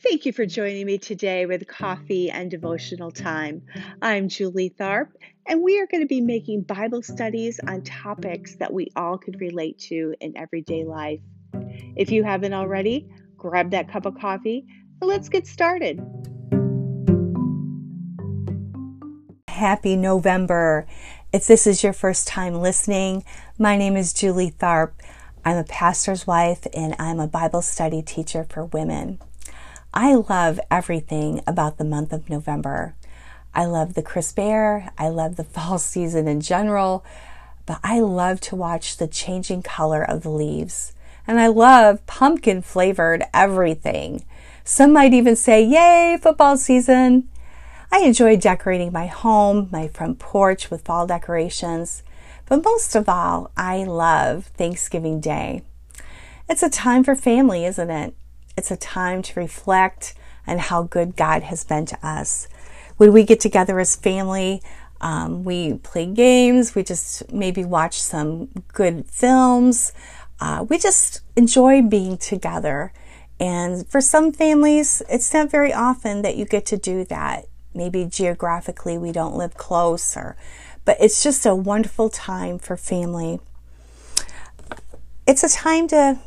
Thank you for joining me today with coffee and devotional time. I'm Julie Tharp, and we are going to be making Bible studies on topics that we all could relate to in everyday life. If you haven't already, grab that cup of coffee and let's get started. Happy November. If this is your first time listening, my name is Julie Tharp. I'm a pastor's wife and I'm a Bible study teacher for women. I love everything about the month of November. I love the crisp air. I love the fall season in general, but I love to watch the changing color of the leaves. And I love pumpkin flavored everything. Some might even say, Yay, football season! I enjoy decorating my home, my front porch with fall decorations. But most of all, I love Thanksgiving Day. It's a time for family, isn't it? It's a time to reflect on how good God has been to us. When we get together as family, um, we play games, we just maybe watch some good films. Uh, we just enjoy being together. And for some families, it's not very often that you get to do that. Maybe geographically we don't live close or, but it's just a wonderful time for family. It's a time to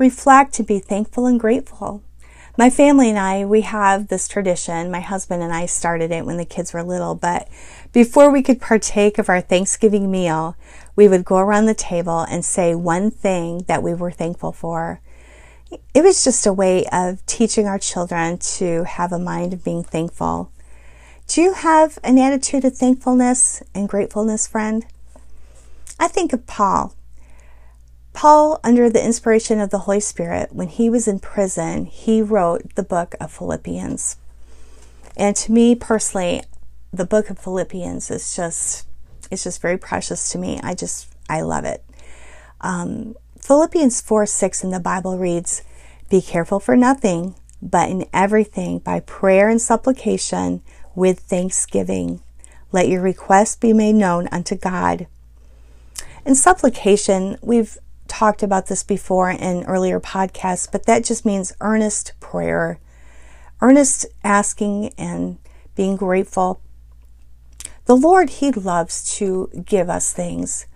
reflect, to be thankful and grateful. My family and I, we have this tradition. My husband and I started it when the kids were little, but before we could partake of our Thanksgiving meal, we would go around the table and say one thing that we were thankful for. It was just a way of teaching our children to have a mind of being thankful. Do you have an attitude of thankfulness and gratefulness, friend? I think of Paul. Paul, under the inspiration of the Holy Spirit, when he was in prison, he wrote the book of Philippians. And to me personally, the book of Philippians is just it's just very precious to me. I just I love it. Um, Philippians 4 6 in the Bible reads, Be careful for nothing, but in everything by prayer and supplication with thanksgiving. Let your requests be made known unto God. In supplication, we've talked about this before in earlier podcasts, but that just means earnest prayer, earnest asking and being grateful. The Lord, He loves to give us things.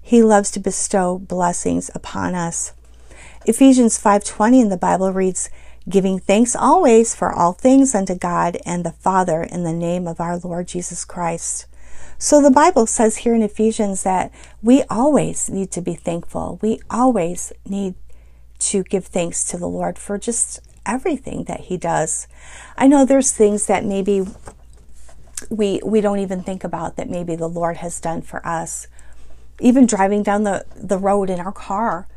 He loves to bestow blessings upon us. Ephesians 5:20 in the Bible reads, "Giving thanks always for all things unto God and the Father in the name of our Lord Jesus Christ." So the Bible says here in Ephesians that we always need to be thankful. We always need to give thanks to the Lord for just everything that he does. I know there's things that maybe we we don't even think about that maybe the Lord has done for us. Even driving down the, the road in our car,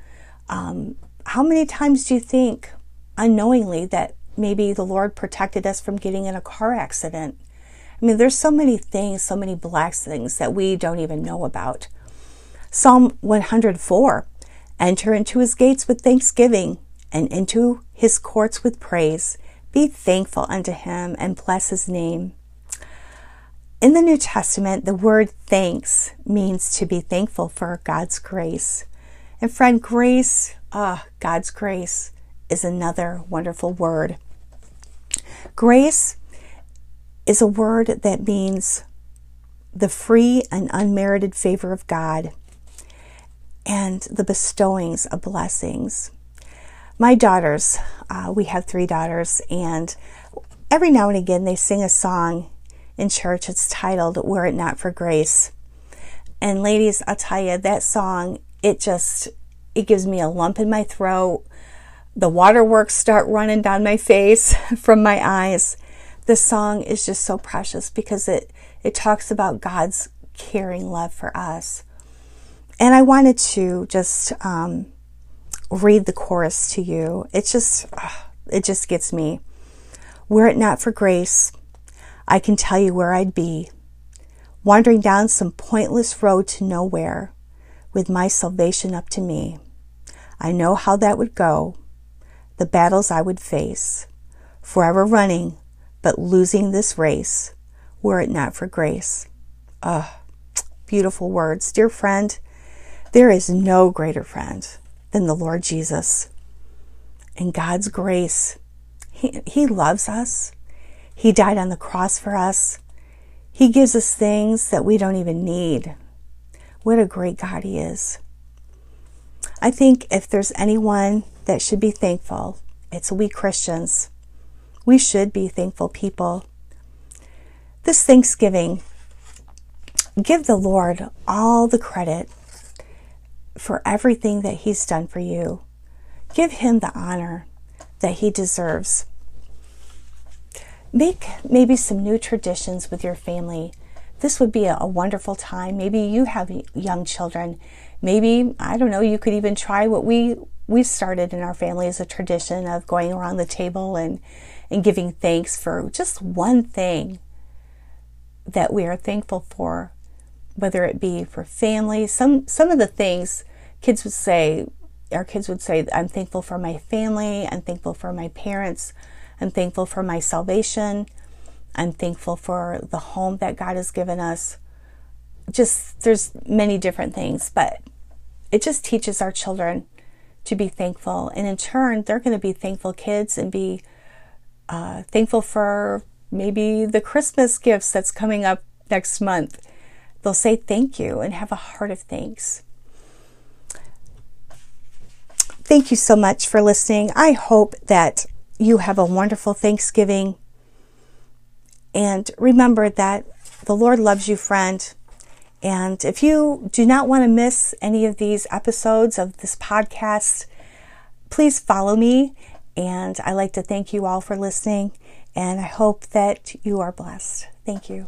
um, how many times do you think unknowingly that maybe the Lord protected us from getting in a car accident? I mean, there's so many things, so many blessings that we don't even know about. Psalm 104 Enter into his gates with thanksgiving and into his courts with praise. Be thankful unto him and bless his name. In the New Testament, the word thanks means to be thankful for God's grace. And friend, grace, ah, oh, God's grace is another wonderful word. Grace is a word that means the free and unmerited favor of God and the bestowings of blessings. My daughters, uh, we have three daughters, and every now and again they sing a song in church. It's titled Were It Not for Grace. And ladies, I'll tell you, that song, it just, it gives me a lump in my throat. The waterworks start running down my face from my eyes this song is just so precious because it, it talks about God's caring love for us. And I wanted to just um, read the chorus to you. It just, it just gets me. Were it not for grace, I can tell you where I'd be, wandering down some pointless road to nowhere, with my salvation up to me. I know how that would go, the battles I would face, forever running but losing this race were it not for grace. Ah, oh, beautiful words. Dear friend, there is no greater friend than the Lord Jesus. And God's grace, He, he loves us. He died on the cross for us. He gives us things that we don't even need. What a great God He is. I think if there's anyone that should be thankful, it's we Christians. We should be thankful people. This Thanksgiving, give the Lord all the credit for everything that He's done for you. Give Him the honor that He deserves. Make maybe some new traditions with your family. This would be a, wonderful time. Maybe you have young children. Maybe, I don't know, you could even try what we we started in our family as a tradition of going around the table and, and giving thanks for just one thing that we are thankful for, whether it be for family. Some some of the things kids would say, our kids would say, I'm thankful for my family, I'm thankful for my parents, I'm thankful for my salvation, I'm thankful for the home that God has given us. Just there's many different things, but it just teaches our children to be thankful. And in turn, they're going to be thankful kids and be uh, thankful for maybe the Christmas gifts that's coming up next month. They'll say thank you and have a heart of thanks. Thank you so much for listening. I hope that you have a wonderful Thanksgiving. And remember that the Lord loves you, friend. And if you do not want to miss any of these episodes of this podcast, please follow me. And I like to thank you all for listening. And I hope that you are blessed. Thank you.